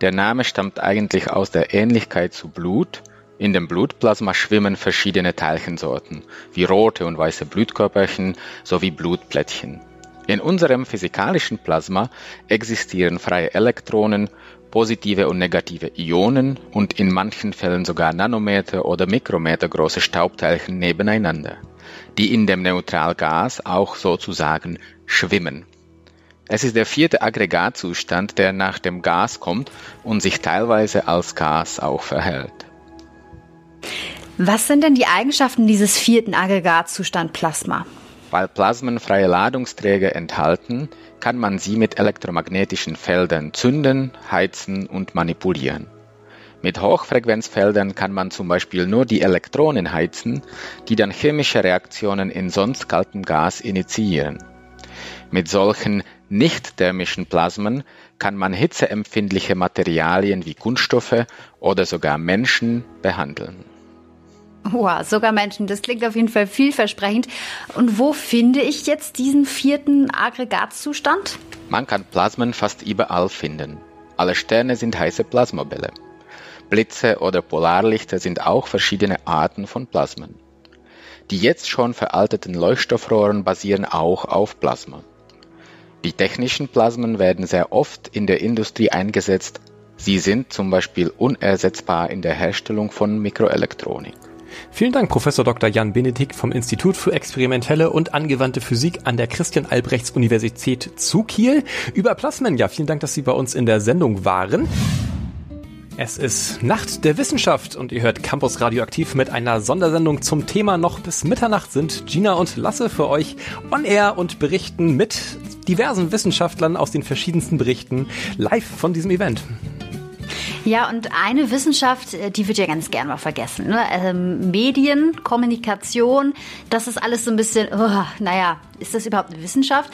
Der Name stammt eigentlich aus der Ähnlichkeit zu Blut. In dem Blutplasma schwimmen verschiedene Teilchensorten, wie rote und weiße Blutkörperchen sowie Blutplättchen. In unserem physikalischen Plasma existieren freie Elektronen, positive und negative Ionen und in manchen Fällen sogar Nanometer oder Mikrometer große Staubteilchen nebeneinander die in dem Neutralgas auch sozusagen schwimmen. Es ist der vierte Aggregatzustand, der nach dem Gas kommt und sich teilweise als Gas auch verhält. Was sind denn die Eigenschaften dieses vierten Aggregatzustand Plasma? Weil Plasmen freie Ladungsträger enthalten, kann man sie mit elektromagnetischen Feldern zünden, heizen und manipulieren. Mit Hochfrequenzfeldern kann man zum Beispiel nur die Elektronen heizen, die dann chemische Reaktionen in sonst kaltem Gas initiieren. Mit solchen nicht-thermischen Plasmen kann man hitzeempfindliche Materialien wie Kunststoffe oder sogar Menschen behandeln. Wow, sogar Menschen. Das klingt auf jeden Fall vielversprechend. Und wo finde ich jetzt diesen vierten Aggregatzustand? Man kann Plasmen fast überall finden. Alle Sterne sind heiße Plasmobälle. Blitze oder Polarlichter sind auch verschiedene Arten von Plasmen. Die jetzt schon veralteten Leuchtstoffrohren basieren auch auf Plasma. Die technischen Plasmen werden sehr oft in der Industrie eingesetzt. Sie sind zum Beispiel unersetzbar in der Herstellung von Mikroelektronik. Vielen Dank, Professor Dr. Jan Benedikt vom Institut für experimentelle und angewandte Physik an der Christian Albrechts Universität zu Kiel über Plasmen. Ja, vielen Dank, dass Sie bei uns in der Sendung waren. Es ist Nacht der Wissenschaft und ihr hört Campus Radioaktiv mit einer Sondersendung zum Thema. Noch bis Mitternacht sind Gina und Lasse für euch on air und berichten mit diversen Wissenschaftlern aus den verschiedensten Berichten live von diesem Event. Ja, und eine Wissenschaft, äh, die wird ja ganz gern mal vergessen. Ne? Ähm, Medien, Kommunikation, das ist alles so ein bisschen, oh, naja, ist das überhaupt eine Wissenschaft?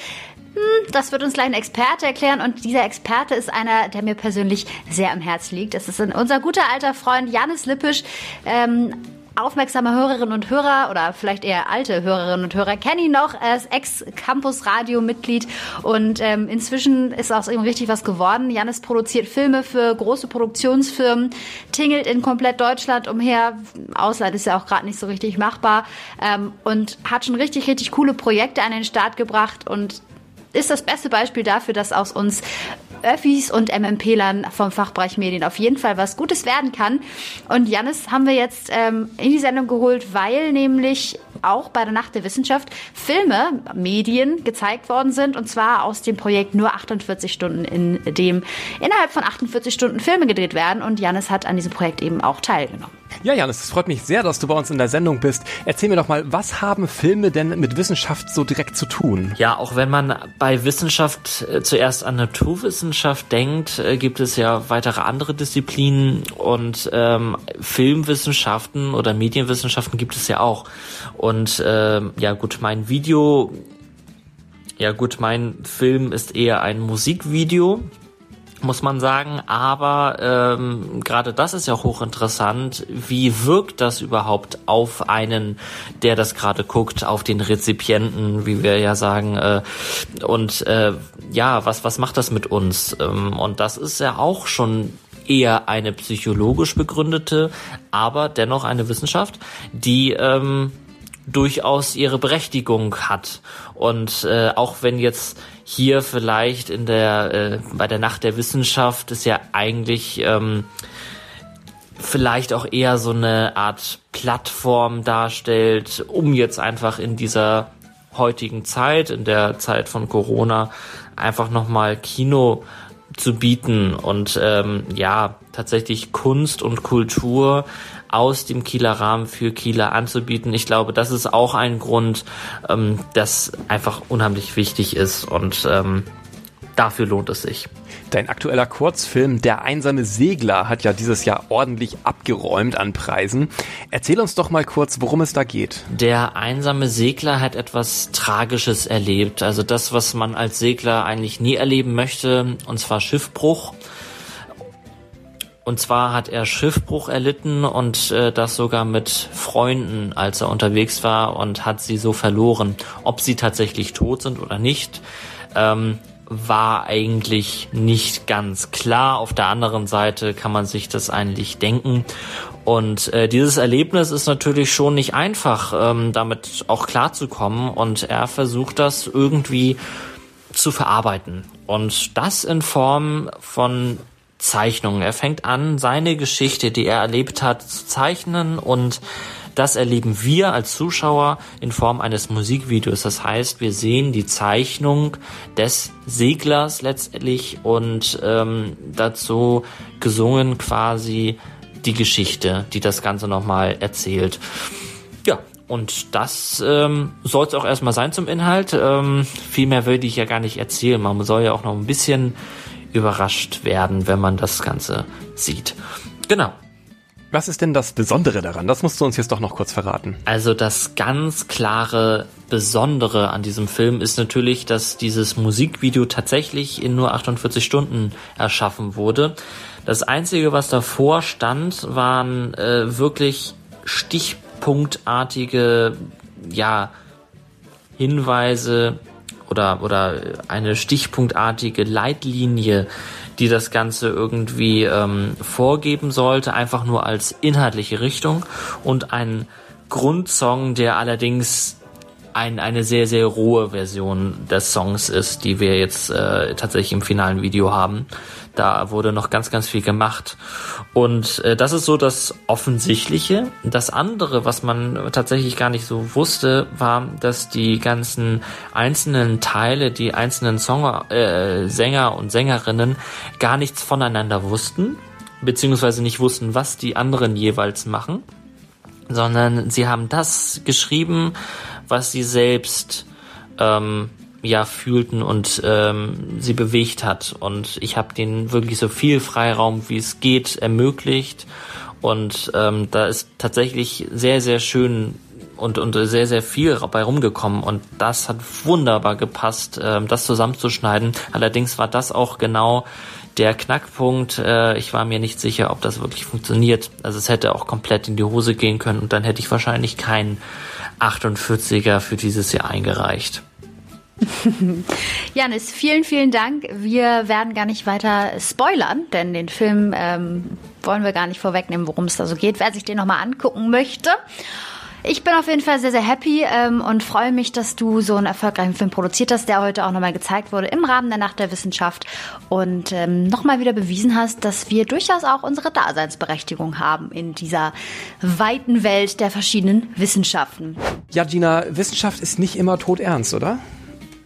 Hm, das wird uns gleich ein Experte erklären und dieser Experte ist einer, der mir persönlich sehr am Herz liegt. Das ist unser guter alter Freund Janis Lippisch. Ähm, aufmerksame Hörerinnen und Hörer oder vielleicht eher alte Hörerinnen und Hörer kennen ihn noch. Ist Ex-Campus-Radio-Mitglied und ähm, inzwischen ist aus ihm richtig was geworden. Janis produziert Filme für große Produktionsfirmen, tingelt in komplett Deutschland umher. Ausland ist ja auch gerade nicht so richtig machbar ähm, und hat schon richtig, richtig coole Projekte an den Start gebracht und ist das beste Beispiel dafür, dass aus uns Öffis und MMP-Lern vom Fachbereich Medien auf jeden Fall was Gutes werden kann. Und Jannis haben wir jetzt ähm, in die Sendung geholt, weil nämlich auch bei der Nacht der Wissenschaft Filme, Medien gezeigt worden sind und zwar aus dem Projekt nur 48 Stunden, in dem innerhalb von 48 Stunden Filme gedreht werden und Jannis hat an diesem Projekt eben auch teilgenommen. Ja, Janis, es freut mich sehr, dass du bei uns in der Sendung bist. Erzähl mir doch mal, was haben Filme denn mit Wissenschaft so direkt zu tun? Ja, auch wenn man bei Wissenschaft äh, zuerst an Naturwissenschaft denkt, äh, gibt es ja weitere andere Disziplinen und ähm, Filmwissenschaften oder Medienwissenschaften gibt es ja auch. Und ähm, ja gut, mein Video, ja gut, mein Film ist eher ein Musikvideo muss man sagen. Aber ähm, gerade das ist ja hochinteressant. Wie wirkt das überhaupt auf einen, der das gerade guckt, auf den Rezipienten, wie wir ja sagen. Äh, und äh, ja, was, was macht das mit uns? Ähm, und das ist ja auch schon eher eine psychologisch begründete, aber dennoch eine Wissenschaft, die ähm, durchaus ihre Berechtigung hat. Und äh, auch wenn jetzt hier vielleicht in der äh, bei der Nacht der Wissenschaft ist ja eigentlich ähm, vielleicht auch eher so eine Art Plattform darstellt, um jetzt einfach in dieser heutigen Zeit, in der Zeit von Corona, einfach nochmal Kino zu bieten und ähm, ja, tatsächlich Kunst und Kultur aus dem Kieler Rahmen für Kieler anzubieten. Ich glaube, das ist auch ein Grund, ähm, das einfach unheimlich wichtig ist und ähm, dafür lohnt es sich. Dein aktueller Kurzfilm Der einsame Segler hat ja dieses Jahr ordentlich abgeräumt an Preisen. Erzähl uns doch mal kurz, worum es da geht. Der einsame Segler hat etwas Tragisches erlebt. Also das, was man als Segler eigentlich nie erleben möchte, und zwar Schiffbruch. Und zwar hat er Schiffbruch erlitten und äh, das sogar mit Freunden, als er unterwegs war und hat sie so verloren. Ob sie tatsächlich tot sind oder nicht, ähm, war eigentlich nicht ganz klar. Auf der anderen Seite kann man sich das eigentlich denken. Und äh, dieses Erlebnis ist natürlich schon nicht einfach, ähm, damit auch klarzukommen. Und er versucht das irgendwie zu verarbeiten. Und das in Form von Zeichnungen. Er fängt an, seine Geschichte, die er erlebt hat, zu zeichnen und das erleben wir als Zuschauer in Form eines Musikvideos. Das heißt, wir sehen die Zeichnung des Seglers letztlich und ähm, dazu gesungen quasi die Geschichte, die das Ganze nochmal erzählt. Ja, und das ähm, soll es auch erstmal sein zum Inhalt. Ähm, viel mehr würde ich ja gar nicht erzählen. Man soll ja auch noch ein bisschen überrascht werden, wenn man das Ganze sieht. Genau. Was ist denn das Besondere daran? Das musst du uns jetzt doch noch kurz verraten. Also das ganz klare Besondere an diesem Film ist natürlich, dass dieses Musikvideo tatsächlich in nur 48 Stunden erschaffen wurde. Das Einzige, was davor stand, waren äh, wirklich stichpunktartige ja, Hinweise oder, oder eine stichpunktartige Leitlinie, die das Ganze irgendwie ähm, vorgeben sollte, einfach nur als inhaltliche Richtung und ein Grundsong, der allerdings ein, eine sehr, sehr rohe Version des Songs ist, die wir jetzt äh, tatsächlich im finalen Video haben. Da wurde noch ganz, ganz viel gemacht. Und äh, das ist so das Offensichtliche. Das andere, was man tatsächlich gar nicht so wusste, war, dass die ganzen einzelnen Teile, die einzelnen Song äh, Sänger und Sängerinnen gar nichts voneinander wussten, beziehungsweise nicht wussten, was die anderen jeweils machen, sondern sie haben das geschrieben, was sie selbst ähm, ja fühlten und ähm, sie bewegt hat. Und ich habe denen wirklich so viel Freiraum, wie es geht, ermöglicht. Und ähm, da ist tatsächlich sehr, sehr schön und, und sehr, sehr viel bei rumgekommen. Und das hat wunderbar gepasst, ähm, das zusammenzuschneiden. Allerdings war das auch genau der Knackpunkt. Äh, ich war mir nicht sicher, ob das wirklich funktioniert. Also es hätte auch komplett in die Hose gehen können und dann hätte ich wahrscheinlich keinen 48er für dieses Jahr eingereicht. [LAUGHS] Janis, vielen, vielen Dank. Wir werden gar nicht weiter spoilern, denn den Film ähm, wollen wir gar nicht vorwegnehmen, worum es da so geht. Wer sich den nochmal angucken möchte. Ich bin auf jeden Fall sehr, sehr happy ähm, und freue mich, dass du so einen erfolgreichen Film produziert hast, der heute auch nochmal gezeigt wurde im Rahmen der Nacht der Wissenschaft und ähm, nochmal wieder bewiesen hast, dass wir durchaus auch unsere Daseinsberechtigung haben in dieser weiten Welt der verschiedenen Wissenschaften. Ja, Gina, Wissenschaft ist nicht immer todernst, oder?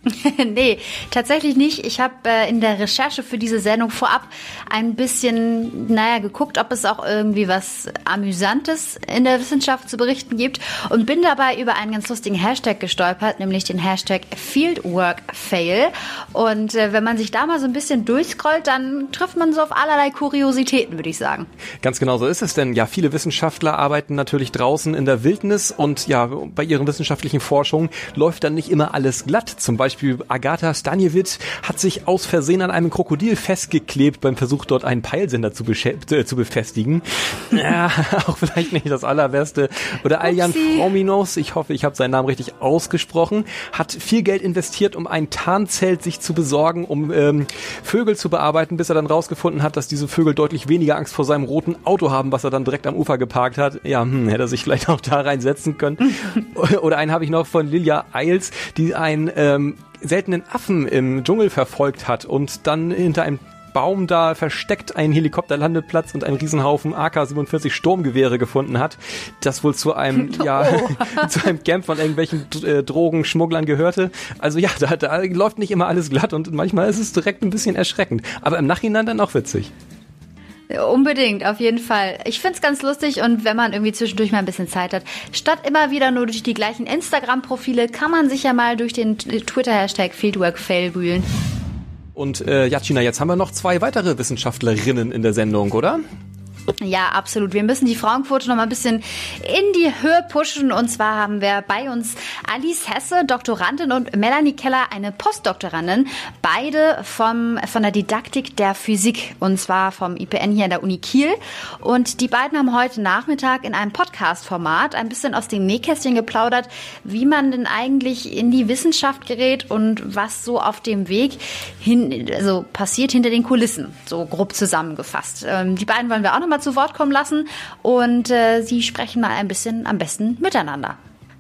[LAUGHS] nee, tatsächlich nicht. Ich habe äh, in der Recherche für diese Sendung vorab ein bisschen, naja, geguckt, ob es auch irgendwie was Amüsantes in der Wissenschaft zu berichten gibt und bin dabei über einen ganz lustigen Hashtag gestolpert, nämlich den Hashtag Fieldworkfail. Und äh, wenn man sich da mal so ein bisschen durchscrollt, dann trifft man so auf allerlei Kuriositäten, würde ich sagen. Ganz genau so ist es, denn ja, viele Wissenschaftler arbeiten natürlich draußen in der Wildnis und ja, bei ihren wissenschaftlichen Forschungen läuft dann nicht immer alles glatt. Zum Beispiel Beispiel Agatha Stanjewitz hat sich aus Versehen an einem Krokodil festgeklebt beim Versuch, dort einen Peilsender zu, äh, zu befestigen. [LAUGHS] ja, auch vielleicht nicht das Allerbeste. Oder Aljan Frominos, ich hoffe, ich habe seinen Namen richtig ausgesprochen, hat viel Geld investiert, um ein Tarnzelt sich zu besorgen, um ähm, Vögel zu bearbeiten, bis er dann rausgefunden hat, dass diese Vögel deutlich weniger Angst vor seinem roten Auto haben, was er dann direkt am Ufer geparkt hat. Ja, hm, hätte er sich vielleicht auch da reinsetzen können. [LAUGHS] Oder einen habe ich noch von Lilia Eils, die ein ähm, seltenen Affen im Dschungel verfolgt hat und dann hinter einem Baum da versteckt einen Helikopterlandeplatz und einen Riesenhaufen AK-47 Sturmgewehre gefunden hat, das wohl zu einem, [LAUGHS] oh. ja, [LAUGHS] zu einem Camp von irgendwelchen äh, Drogenschmugglern gehörte. Also ja, [LAUGHS] da, da läuft nicht immer alles glatt und manchmal ist es direkt ein bisschen erschreckend. Aber im Nachhinein dann auch witzig. Unbedingt, auf jeden Fall. Ich find's ganz lustig und wenn man irgendwie zwischendurch mal ein bisschen Zeit hat, statt immer wieder nur durch die gleichen Instagram-Profile, kann man sich ja mal durch den Twitter-Hashtag FieldworkFail wühlen. Und äh, ja, China, jetzt haben wir noch zwei weitere Wissenschaftlerinnen in der Sendung, oder? Ja, absolut. Wir müssen die Frauenquote noch mal ein bisschen in die Höhe pushen. Und zwar haben wir bei uns Alice Hesse, Doktorandin, und Melanie Keller, eine Postdoktorandin. Beide vom, von der Didaktik der Physik. Und zwar vom IPN hier an der Uni Kiel. Und die beiden haben heute Nachmittag in einem Podcast-Format ein bisschen aus dem Nähkästchen geplaudert, wie man denn eigentlich in die Wissenschaft gerät und was so auf dem Weg hin, also passiert hinter den Kulissen. So grob zusammengefasst. Ähm, die beiden wollen wir auch noch mal zu Wort kommen lassen und äh, sie sprechen mal ein bisschen am besten miteinander.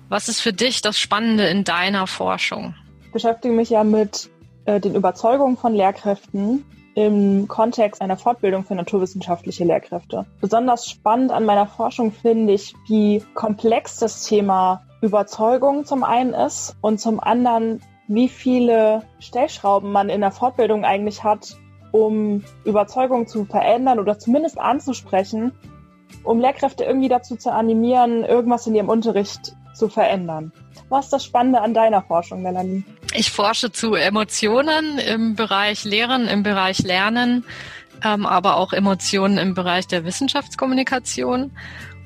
Was ist für dich das Spannende in deiner Forschung? Ich beschäftige mich ja mit äh, den Überzeugungen von Lehrkräften im Kontext einer Fortbildung für naturwissenschaftliche Lehrkräfte. Besonders spannend an meiner Forschung finde ich, wie komplex das Thema Überzeugung zum einen ist und zum anderen, wie viele Stellschrauben man in der Fortbildung eigentlich hat, um Überzeugung zu verändern oder zumindest anzusprechen, um Lehrkräfte irgendwie dazu zu animieren, irgendwas in ihrem Unterricht zu verändern. Was ist das Spannende an deiner Forschung, Melanie? Ich forsche zu Emotionen im Bereich Lehren, im Bereich Lernen, ähm, aber auch Emotionen im Bereich der Wissenschaftskommunikation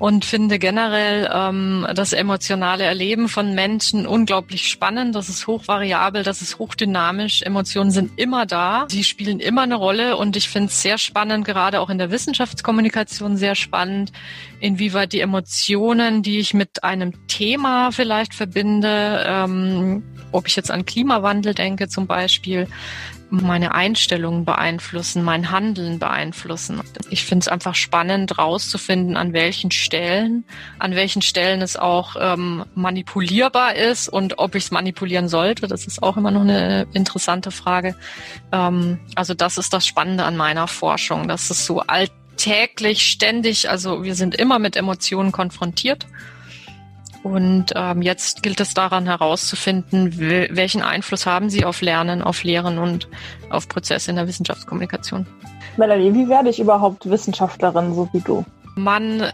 und finde generell ähm, das emotionale Erleben von Menschen unglaublich spannend. Das ist hochvariabel, das ist hochdynamisch. Emotionen sind immer da, sie spielen immer eine Rolle und ich finde es sehr spannend, gerade auch in der Wissenschaftskommunikation sehr spannend, inwieweit die Emotionen, die ich mit einem Thema vielleicht verbinde, ähm, ob ich jetzt an Klimawandel denke zum Beispiel, meine Einstellungen beeinflussen, mein Handeln beeinflussen. Ich finde es einfach spannend, rauszufinden, an welchen Stellen, an welchen Stellen es auch ähm, manipulierbar ist und ob ich es manipulieren sollte. Das ist auch immer noch eine interessante Frage. Ähm, also das ist das Spannende an meiner Forschung. Das ist so alltäglich, ständig, also wir sind immer mit Emotionen konfrontiert. Und ähm, jetzt gilt es daran herauszufinden, welchen Einfluss haben sie auf Lernen, auf Lehren und auf Prozesse in der Wissenschaftskommunikation. Melanie, wie werde ich überhaupt Wissenschaftlerin, so wie du? Man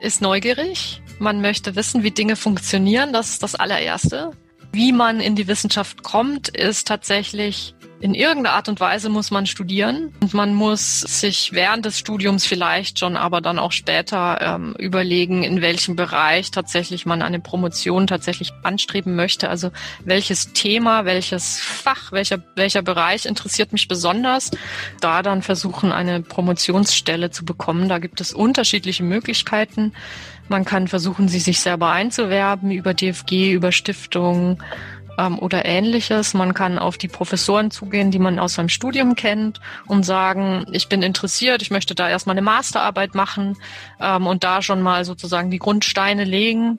ist neugierig, man möchte wissen, wie Dinge funktionieren, das ist das allererste. Wie man in die Wissenschaft kommt, ist tatsächlich in irgendeiner Art und Weise muss man studieren und man muss sich während des Studiums vielleicht schon, aber dann auch später ähm, überlegen, in welchem Bereich tatsächlich man eine Promotion tatsächlich anstreben möchte. Also welches Thema, welches Fach, welcher, welcher Bereich interessiert mich besonders. Da dann versuchen, eine Promotionsstelle zu bekommen. Da gibt es unterschiedliche Möglichkeiten. Man kann versuchen, sie sich selber einzuwerben über DFG, über Stiftungen ähm, oder ähnliches. Man kann auf die Professoren zugehen, die man aus seinem Studium kennt und sagen, ich bin interessiert, ich möchte da erstmal eine Masterarbeit machen ähm, und da schon mal sozusagen die Grundsteine legen.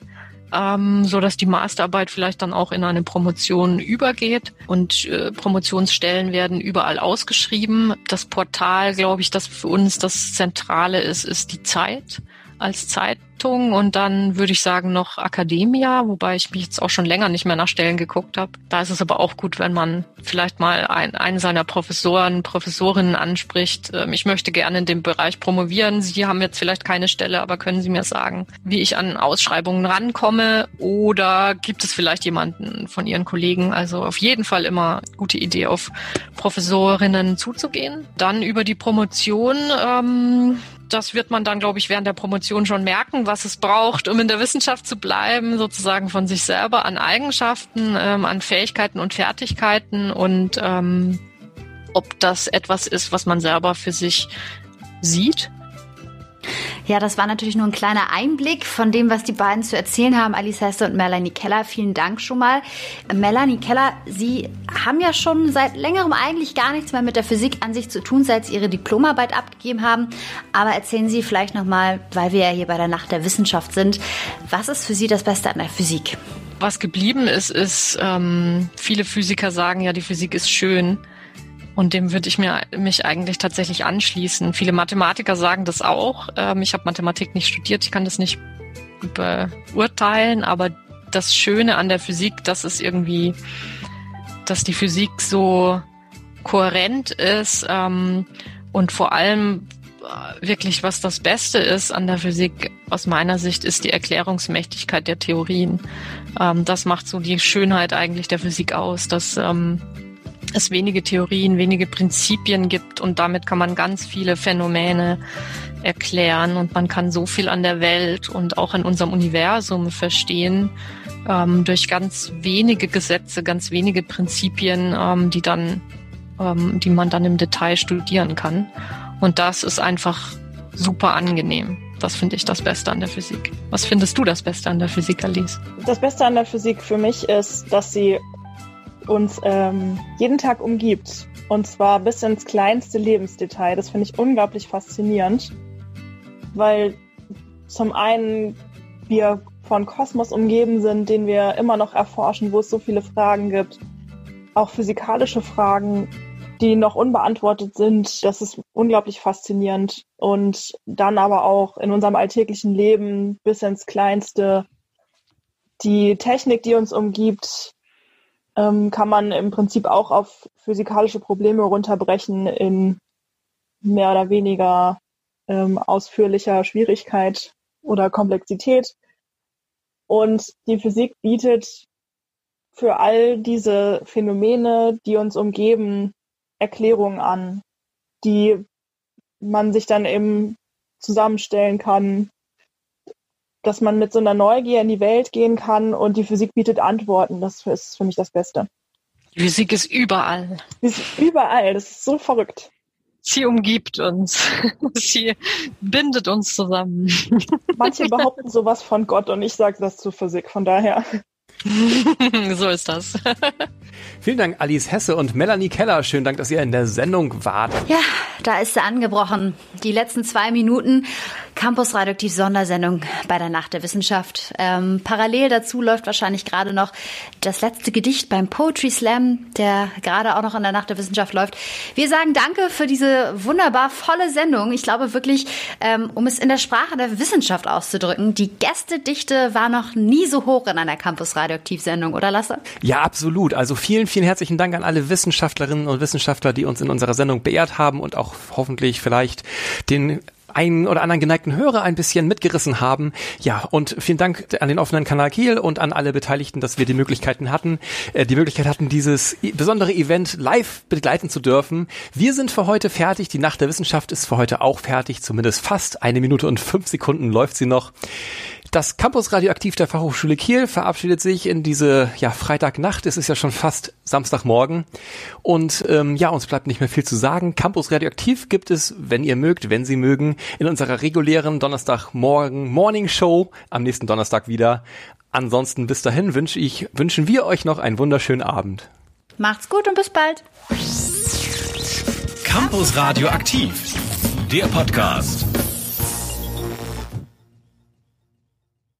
Ähm, so dass die Masterarbeit vielleicht dann auch in eine Promotion übergeht und äh, Promotionsstellen werden überall ausgeschrieben. Das Portal, glaube ich, das für uns das Zentrale ist, ist die Zeit als Zeitung und dann würde ich sagen noch Academia, wobei ich mich jetzt auch schon länger nicht mehr nach Stellen geguckt habe. Da ist es aber auch gut, wenn man vielleicht mal ein, einen seiner Professoren, Professorinnen anspricht. Ähm, ich möchte gerne in dem Bereich promovieren. Sie haben jetzt vielleicht keine Stelle, aber können Sie mir sagen, wie ich an Ausschreibungen rankomme? Oder gibt es vielleicht jemanden von Ihren Kollegen? Also auf jeden Fall immer gute Idee, auf Professorinnen zuzugehen. Dann über die Promotion ähm, das wird man dann, glaube ich, während der Promotion schon merken, was es braucht, um in der Wissenschaft zu bleiben, sozusagen von sich selber an Eigenschaften, ähm, an Fähigkeiten und Fertigkeiten und ähm, ob das etwas ist, was man selber für sich sieht ja, das war natürlich nur ein kleiner Einblick von dem, was die beiden zu erzählen haben, Alice Hesse und Melanie Keller. Vielen Dank schon mal. Melanie Keller, Sie haben ja schon seit längerem eigentlich gar nichts mehr mit der Physik an sich zu tun, seit Sie Ihre Diplomarbeit abgegeben haben. Aber erzählen Sie vielleicht nochmal, weil wir ja hier bei der Nacht der Wissenschaft sind, was ist für Sie das Beste an der Physik? Was geblieben ist, ist, ähm, viele Physiker sagen ja, die Physik ist schön. Und dem würde ich mir, mich eigentlich tatsächlich anschließen. Viele Mathematiker sagen das auch. Ähm, ich habe Mathematik nicht studiert, ich kann das nicht beurteilen, aber das Schöne an der Physik, dass es irgendwie, dass die Physik so kohärent ist ähm, und vor allem äh, wirklich, was das Beste ist an der Physik aus meiner Sicht, ist die Erklärungsmächtigkeit der Theorien. Ähm, das macht so die Schönheit eigentlich der Physik aus, dass ähm, es wenige Theorien, wenige Prinzipien gibt und damit kann man ganz viele Phänomene erklären und man kann so viel an der Welt und auch an unserem Universum verstehen ähm, durch ganz wenige Gesetze, ganz wenige Prinzipien, ähm, die dann, ähm, die man dann im Detail studieren kann. Und das ist einfach super angenehm. Das finde ich das Beste an der Physik. Was findest du das Beste an der Physik, Alice? Das Beste an der Physik für mich ist, dass sie uns ähm, jeden Tag umgibt. Und zwar bis ins kleinste Lebensdetail. Das finde ich unglaublich faszinierend, weil zum einen wir von Kosmos umgeben sind, den wir immer noch erforschen, wo es so viele Fragen gibt. Auch physikalische Fragen, die noch unbeantwortet sind. Das ist unglaublich faszinierend. Und dann aber auch in unserem alltäglichen Leben bis ins Kleinste. Die Technik, die uns umgibt, ähm, kann man im Prinzip auch auf physikalische Probleme runterbrechen in mehr oder weniger ähm, ausführlicher Schwierigkeit oder Komplexität. Und die Physik bietet für all diese Phänomene, die uns umgeben, Erklärungen an, die man sich dann eben zusammenstellen kann, dass man mit so einer Neugier in die Welt gehen kann und die Physik bietet Antworten. Das ist für mich das Beste. Die Physik ist überall. Sie ist überall. Das ist so verrückt. Sie umgibt uns. [LAUGHS] Sie bindet uns zusammen. Manche [LAUGHS] behaupten sowas von Gott und ich sage das zur Physik. Von daher. so ist das. Vielen Dank, Alice Hesse und Melanie Keller. Schönen Dank, dass ihr in der Sendung wart. Ja, da ist sie angebrochen. Die letzten zwei Minuten Campus Radioaktiv Sondersendung bei der Nacht der Wissenschaft. Ähm, parallel dazu läuft wahrscheinlich gerade noch das letzte Gedicht beim Poetry Slam, der gerade auch noch in der Nacht der Wissenschaft läuft. Wir sagen Danke für diese wunderbar volle Sendung. Ich glaube wirklich, ähm, um es in der Sprache der Wissenschaft auszudrücken, die Gästedichte war noch nie so hoch in einer Campus Radioaktiv Sendung, oder Lasse? Ja, absolut. Also vielen, vielen herzlichen Dank an alle Wissenschaftlerinnen und Wissenschaftler, die uns in unserer Sendung beehrt haben und auch hoffentlich vielleicht den einen oder anderen geneigten Hörer ein bisschen mitgerissen haben. Ja, und vielen Dank an den offenen Kanal Kiel und an alle Beteiligten, dass wir die Möglichkeiten hatten, äh, die Möglichkeit hatten, dieses besondere Event live begleiten zu dürfen. Wir sind für heute fertig. Die Nacht der Wissenschaft ist für heute auch fertig, zumindest fast. Eine Minute und fünf Sekunden läuft sie noch. Das Campus Radioaktiv der Fachhochschule Kiel verabschiedet sich in diese ja, Freitagnacht. Es ist ja schon fast Samstagmorgen. Und ähm, ja, uns bleibt nicht mehr viel zu sagen. Campus Radioaktiv gibt es, wenn ihr mögt, wenn Sie mögen, in unserer regulären Donnerstagmorgen Morning Show am nächsten Donnerstag wieder. Ansonsten bis dahin wünsche ich, wünschen wir euch noch einen wunderschönen Abend. Macht's gut und bis bald. Campus Radioaktiv, der Podcast.